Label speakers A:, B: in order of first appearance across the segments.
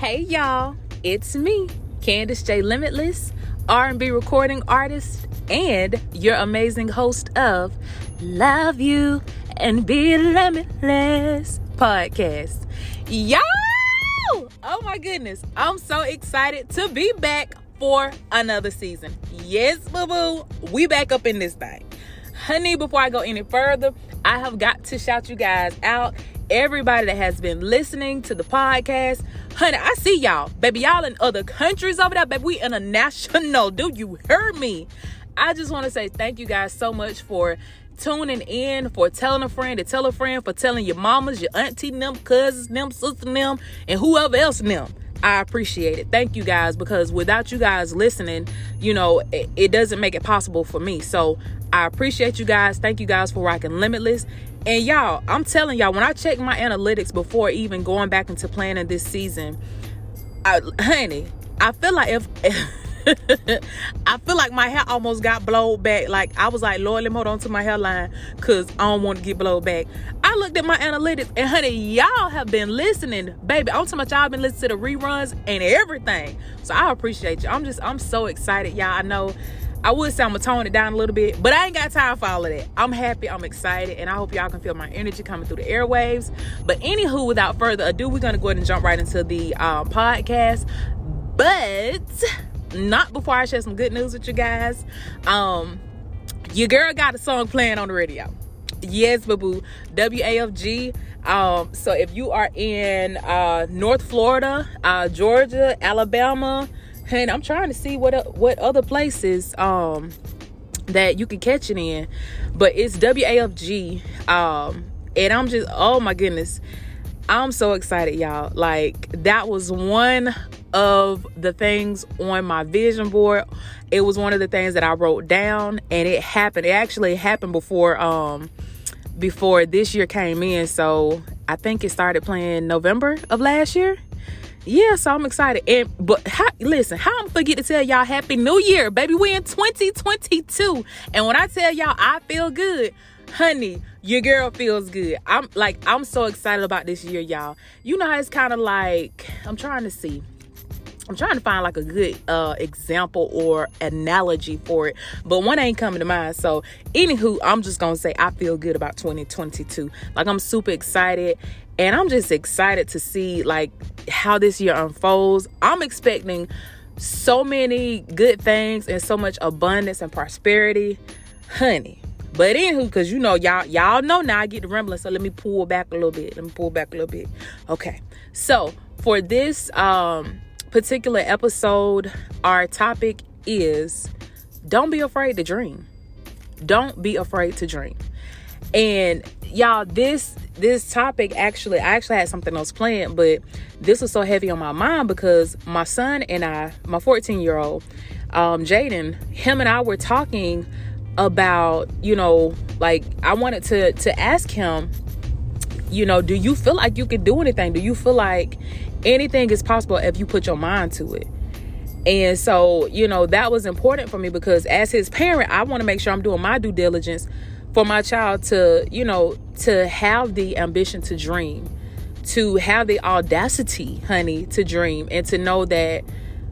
A: Hey y'all, it's me, Candace J Limitless, R&B recording artist and your amazing host of Love You and Be Limitless podcast. Yo! Oh my goodness, I'm so excited to be back for another season. Yes, boo boo, we back up in this thing. Honey, before I go any further, I have got to shout you guys out everybody that has been listening to the podcast. Honey, I see y'all. Baby, y'all in other countries over there. Baby, we international. Do you hear me? I just want to say thank you guys so much for tuning in, for telling a friend to tell a friend, for telling your mamas, your auntie, them cousins, them sisters, them, and whoever else them. I appreciate it. Thank you guys because without you guys listening, you know, it, it, doesn't make it possible for me. So I appreciate you guys. Thank you guys for rocking Limitless. And y'all, I'm telling y'all, when I check my analytics before even going back into planning this season, I, honey, I feel like if, I feel like my hair almost got blowed back. Like I was like, Lord, let me hold on to my hairline because I don't want to get blowed back. I looked at my analytics and honey, y'all have been listening, baby. I'm talking about y'all been listening to the reruns and everything. So I appreciate you. I'm just, I'm so excited, y'all. I know I would say I'm gonna tone it down a little bit, but I ain't got time for all of that. I'm happy, I'm excited, and I hope y'all can feel my energy coming through the airwaves. But anywho, without further ado, we're gonna go ahead and jump right into the um, podcast. But not before I share some good news with you guys. Um, your girl got a song playing on the radio. Yes, boo boo. WAFG. Um, so if you are in uh, North Florida, uh, Georgia, Alabama, and I'm trying to see what what other places um that you can catch it in, but it's WAFG. Um, and I'm just oh my goodness, I'm so excited, y'all. Like that was one of the things on my vision board. It was one of the things that I wrote down, and it happened. It actually happened before um before this year came in. So I think it started playing November of last year yeah, so I'm excited. And but how, listen, how I'm forget to tell y'all Happy New Year, baby. We in 2022, and when I tell y'all I feel good, honey, your girl feels good. I'm like I'm so excited about this year, y'all. You know how it's kind of like I'm trying to see. I'm trying to find like a good uh, example or analogy for it, but one ain't coming to mind. So, anywho, I'm just gonna say I feel good about 2022. Like I'm super excited, and I'm just excited to see like how this year unfolds. I'm expecting so many good things and so much abundance and prosperity, honey. But anywho, because you know y'all y'all know now I get the rambling, so let me pull back a little bit. Let me pull back a little bit. Okay, so for this um particular episode, our topic is don't be afraid to dream. Don't be afraid to dream. And y'all, this this topic actually I actually had something else planned, but this was so heavy on my mind because my son and I, my 14 year old, um, Jaden, him and I were talking about, you know, like I wanted to to ask him, you know, do you feel like you could do anything? Do you feel like anything is possible if you put your mind to it? And so, you know, that was important for me because as his parent, I want to make sure I'm doing my due diligence for my child to, you know, to have the ambition to dream, to have the audacity, honey, to dream and to know that,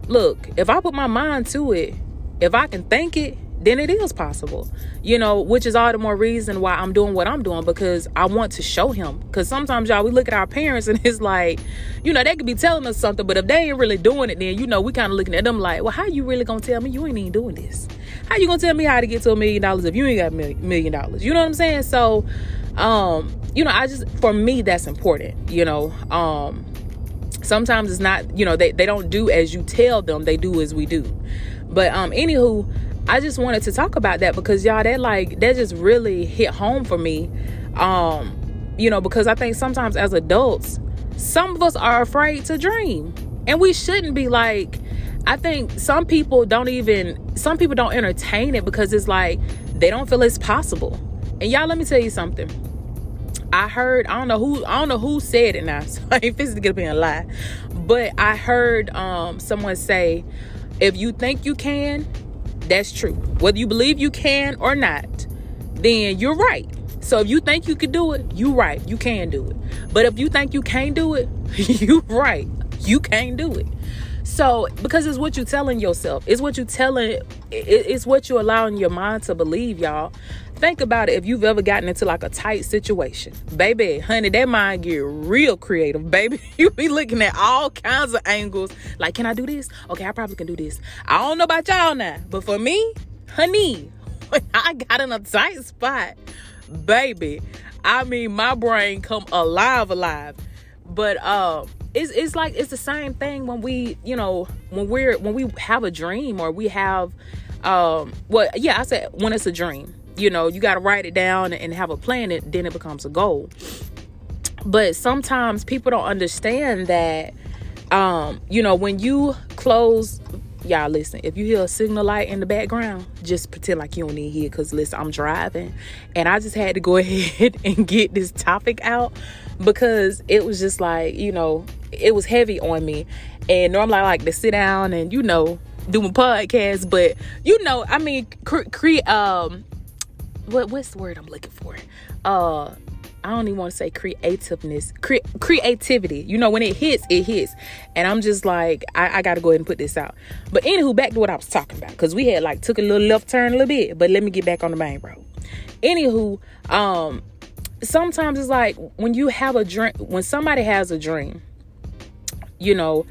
A: look, if I put my mind to it, if I can think it, then it is possible. You know, which is all the more reason why I'm doing what I'm doing because I want to show him. Because sometimes, y'all, we look at our parents and it's like, you know, they could be telling us something, but if they ain't really doing it, then, you know, we kind of looking at them like, well, how you really gonna tell me you ain't even doing this? How you gonna tell me how to get to a million dollars if you ain't got a million dollars? You know what I'm saying? So, um, you know, I just, for me, that's important, you know, um, sometimes it's not you know they, they don't do as you tell them they do as we do but um anywho I just wanted to talk about that because y'all that like that just really hit home for me. Um, you know, because I think sometimes as adults, some of us are afraid to dream. And we shouldn't be like I think some people don't even some people don't entertain it because it's like they don't feel it's possible. And y'all let me tell you something. I heard I don't know who I don't know who said it now, so I ain't physically gonna be a lie. But I heard um someone say, if you think you can, that's true. Whether you believe you can or not, then you're right. So if you think you can do it, you right. You can do it. But if you think you can't do it, you right. you can't do it. So, because it's what you're telling yourself, it's what you're telling, it's what you're allowing your mind to believe, y'all. Think about it if you've ever gotten into like a tight situation. Baby, honey, that mind get real creative, baby. You be looking at all kinds of angles. Like, can I do this? Okay, I probably can do this. I don't know about y'all now, but for me, honey, when I got in a tight spot, baby, I mean, my brain come alive, alive. But um, it's it's like it's the same thing when we, you know, when we're when we have a dream or we have, um, well, yeah, I said when it's a dream, you know, you got to write it down and have a plan. It then it becomes a goal. But sometimes people don't understand that, um, you know, when you close y'all listen if you hear a signal light in the background just pretend like you don't need hear because listen i'm driving and i just had to go ahead and get this topic out because it was just like you know it was heavy on me and normally i like to sit down and you know do my podcast but you know i mean create um what what's the word i'm looking for uh I don't even want to say creativeness, cre- creativity. You know, when it hits, it hits. And I'm just like, I, I got to go ahead and put this out. But anywho, back to what I was talking about. Because we had like took a little left turn a little bit. But let me get back on the main road. Anywho, um, sometimes it's like when you have a dream, when somebody has a dream, you know,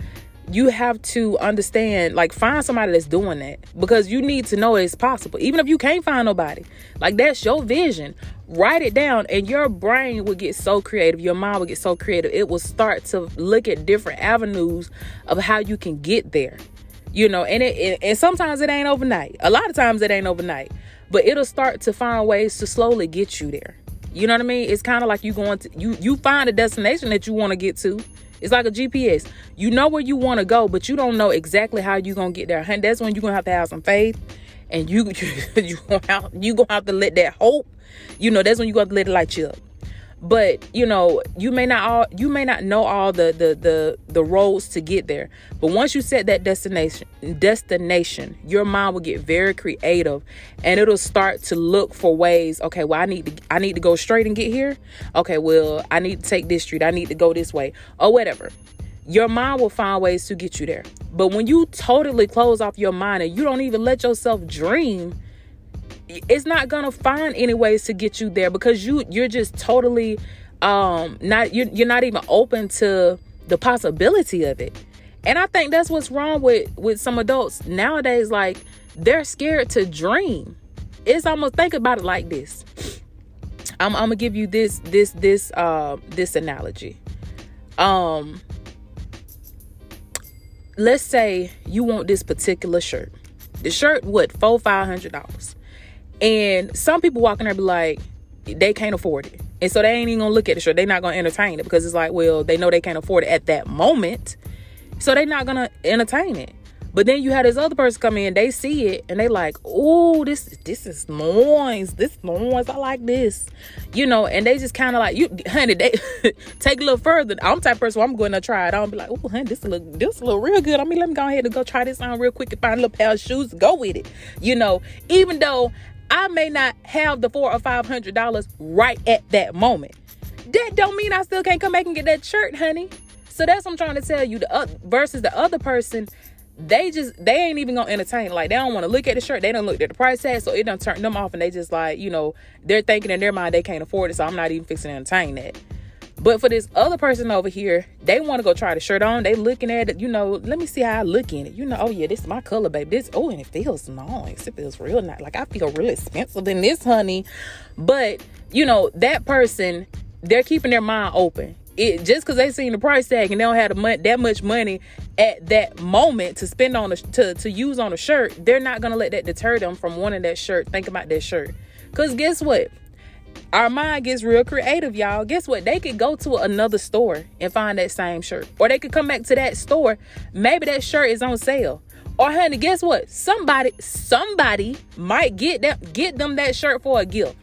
A: you have to understand like find somebody that's doing that because you need to know it's possible. Even if you can't find nobody like that's your vision. Write it down and your brain will get so creative. Your mind will get so creative. It will start to look at different avenues of how you can get there you know and it, and sometimes it ain't overnight. A lot of times it ain't overnight but it'll start to find ways to slowly get you there you know what i mean it's kind of like you going to you you find a destination that you want to get to it's like a GPS. You know where you want to go, but you don't know exactly how you're gonna get there. And that's when you're gonna have to have some faith, and you you gonna have, you gonna have to let that hope. You know, that's when you got to let it light you up but you know you may not all you may not know all the the the the roads to get there. But once you set that destination destination your mind will get very creative and it'll start to look for ways okay well i need to i need to go straight and get here. Okay well i need to take this street. I need to go this way or whatever. Your mind will find ways to get you there. But when you totally close off your mind and you don't even let yourself dream it's not gonna find any ways to get you there because you you're just totally um not you're, you're not even open to the possibility of it. And i think that's what's wrong with with some adults nowadays. Like they're scared to dream. It's almost think about it like this. I'm, I'm gonna give you this this this uh this analogy. Um let's say you want this particular shirt. The shirt what four five hundred dollars and some people walking there be like, they can't afford it. And so they ain't even gonna look at the shirt. They're not gonna entertain it because it's like, well, they know they can't afford it at that moment. So they're not gonna entertain it. But then you had this other person come in, they see it and they like, oh, this this is noise. This noise. I like this. You know, and they just kind of like you honey, they take a little further. I'm type person I'm to try it. I'll be like, oh honey, this look this look real good. I mean, let me go ahead and go try this on real quick and find a little pair of shoes go with it. You know, even though I may not have the four or five hundred dollars right at that moment. That don't mean I still can't come back and get that shirt, honey. So that's what I'm trying to tell you. The uh, versus the other person, they just they ain't even gonna entertain. Like they don't want to look at the shirt. They don't look at the price tag, so it don't turn them off, and they just like you know they're thinking in their mind they can't afford it. So I'm not even fixing to entertain that. But for this other person over here, they want to go try the shirt on. They looking at it, you know, let me see how I look in it. You know, oh yeah, this is my color, baby. This oh, and it feels nice. It feels real nice. Like I feel really expensive in this, honey. But you know, that person, they're keeping their mind open. It just because they seen the price tag and they don't have the that much money at that moment to spend on a to to use on a shirt, they're not gonna let that deter them from wanting that shirt. Think about that shirt. Cause guess what? Our mind gets real creative, y'all. Guess what? They could go to another store and find that same shirt. Or they could come back to that store. Maybe that shirt is on sale. Or honey, guess what? Somebody, somebody might get them get them that shirt for a gift.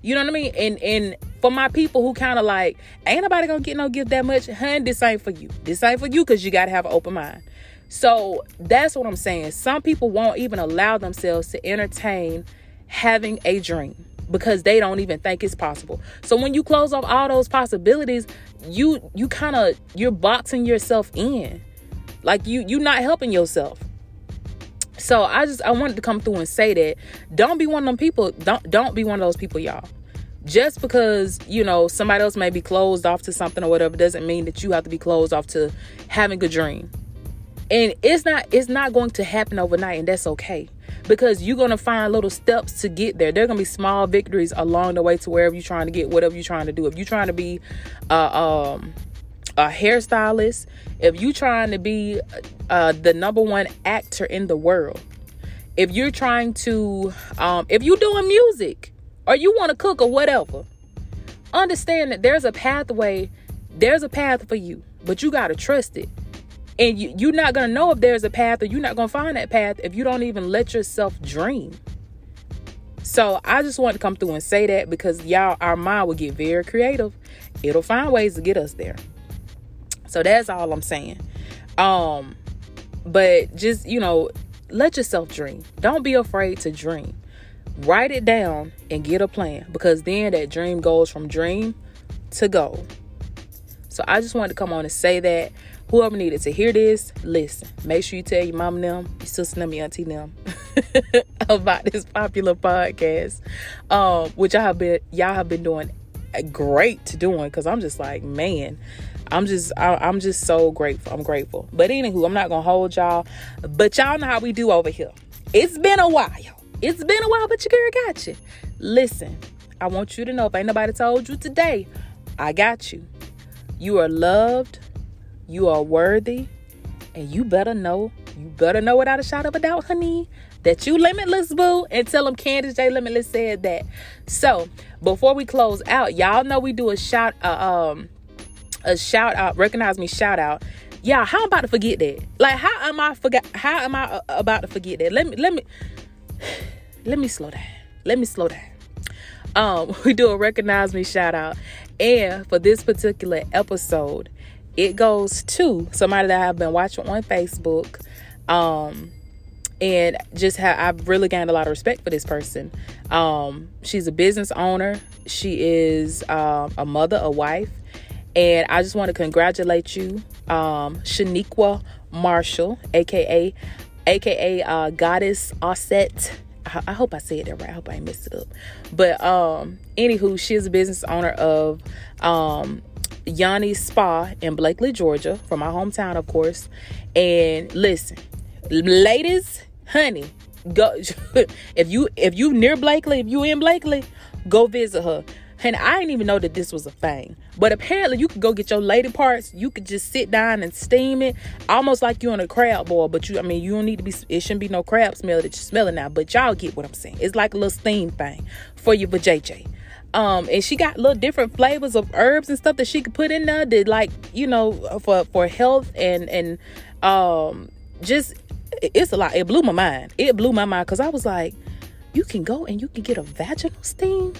A: You know what I mean? And and for my people who kind of like, ain't nobody gonna get no gift that much, honey, this ain't for you. This ain't for you because you gotta have an open mind. So that's what I'm saying. Some people won't even allow themselves to entertain having a dream because they don't even think it's possible. So when you close off all those possibilities, you you kind of you're boxing yourself in. Like you you're not helping yourself. So I just I wanted to come through and say that don't be one of them people. Don't don't be one of those people, y'all. Just because you know somebody else may be closed off to something or whatever doesn't mean that you have to be closed off to having a dream. And it's not it's not going to happen overnight, and that's okay because you're gonna find little steps to get there. There are gonna be small victories along the way to wherever you're trying to get, whatever you're trying to do. If you're trying to be uh, um, a hairstylist, if you're trying to be uh, the number one actor in the world, if you're trying to, um, if you're doing music or you want to cook or whatever, understand that there's a pathway, there's a path for you, but you got to trust it. And you, you're not going to know if there's a path or you're not going to find that path if you don't even let yourself dream. So I just want to come through and say that because y'all, our mind will get very creative. It'll find ways to get us there. So that's all I'm saying. Um, but just, you know, let yourself dream. Don't be afraid to dream. Write it down and get a plan because then that dream goes from dream to goal. So I just wanted to come on and say that. Whoever needed to hear this, listen. Make sure you tell your mom and them, your sister them, your auntie them about this popular podcast. Um, which I have been y'all have been doing great to doing because I'm just like, man, I'm just I, am just so grateful. I'm grateful. But anywho, I'm not gonna hold y'all. But y'all know how we do over here. It's been a while. It's been a while, but your girl got you. Listen, I want you to know if ain't nobody told you today, I got you. You are loved, you are worthy, and you better know, you better know without a shadow of a doubt, honey, that you limitless, boo. And tell them Candace J Limitless said that. So before we close out, y'all know we do a shout uh, um a shout out, recognize me shout out. Yeah, how am I about to forget that? Like, how am I forget? How am I uh, about to forget that? Let me, let me, let me slow down. Let me slow down. Um, we do a recognize me shout out, and for this particular episode, it goes to somebody that I've been watching on Facebook. Um, and just have I've really gained a lot of respect for this person. Um, she's a business owner. She is um, a mother, a wife, and I just want to congratulate you, um, Shaniqua Marshall, aka aka uh, Goddess Offset. I, I hope I said that right. I hope I messed it up. But um, anywho, she's a business owner of um Yoni Spa in Blakely, Georgia, from my hometown, of course. And listen, ladies, honey, go if you if you near Blakely, if you in Blakely, go visit her and I didn't even know that this was a thing. But apparently, you could go get your lady parts. You could just sit down and steam it, almost like you're on a crab boil. But you, I mean, you don't need to be. It shouldn't be no crab smell that you're smelling now. But y'all get what I'm saying. It's like a little steam thing for your vajayjay. Um, and she got little different flavors of herbs and stuff that she could put in there that, like, you know, for for health and and um, just it's a lot. It blew my mind. It blew my mind because I was like, you can go and you can get a vaginal steam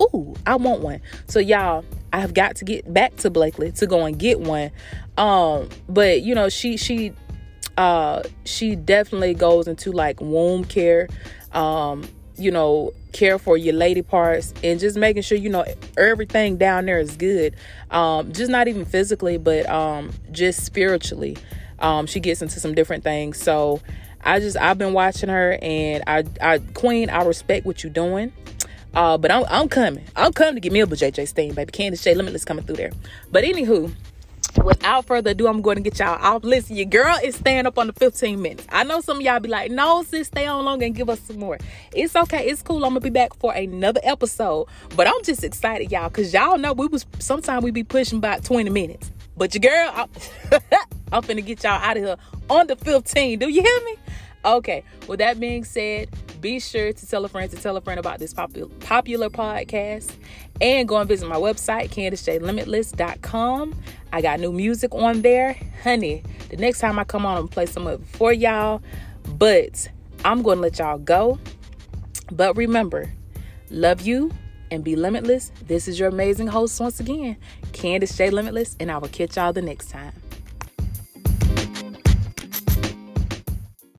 A: ooh, I want one. So y'all, I've got to get back to Blakely to go and get one. Um, but you know, she she uh she definitely goes into like womb care, um, you know, care for your lady parts and just making sure you know everything down there is good. Um, just not even physically, but um just spiritually. Um, she gets into some different things. So I just I've been watching her and I I Queen, I respect what you're doing. Uh, but I'm, I'm coming. I'm coming to get me a JJ Steen, baby. Candace J Limitless coming through there. But anywho, without further ado, I'm going to get y'all off. Listen, your girl is staying up on the 15 minutes. I know some of y'all be like, no, sis, stay on longer and give us some more. It's okay. It's cool. I'm going to be back for another episode. But I'm just excited, y'all, because y'all know we was, sometimes we be pushing about 20 minutes. But your girl, I'm, I'm finna get y'all out of here on the 15. Do you hear me? Okay. With that being said, be sure to tell a friend to tell a friend about this popular popular podcast and go and visit my website, CandaceJLimitless.com. I got new music on there. Honey, the next time I come on, I'm play some of it for y'all. But I'm gonna let y'all go. But remember, love you and be limitless. This is your amazing host once again, Candace J Limitless, and I will catch y'all the next time.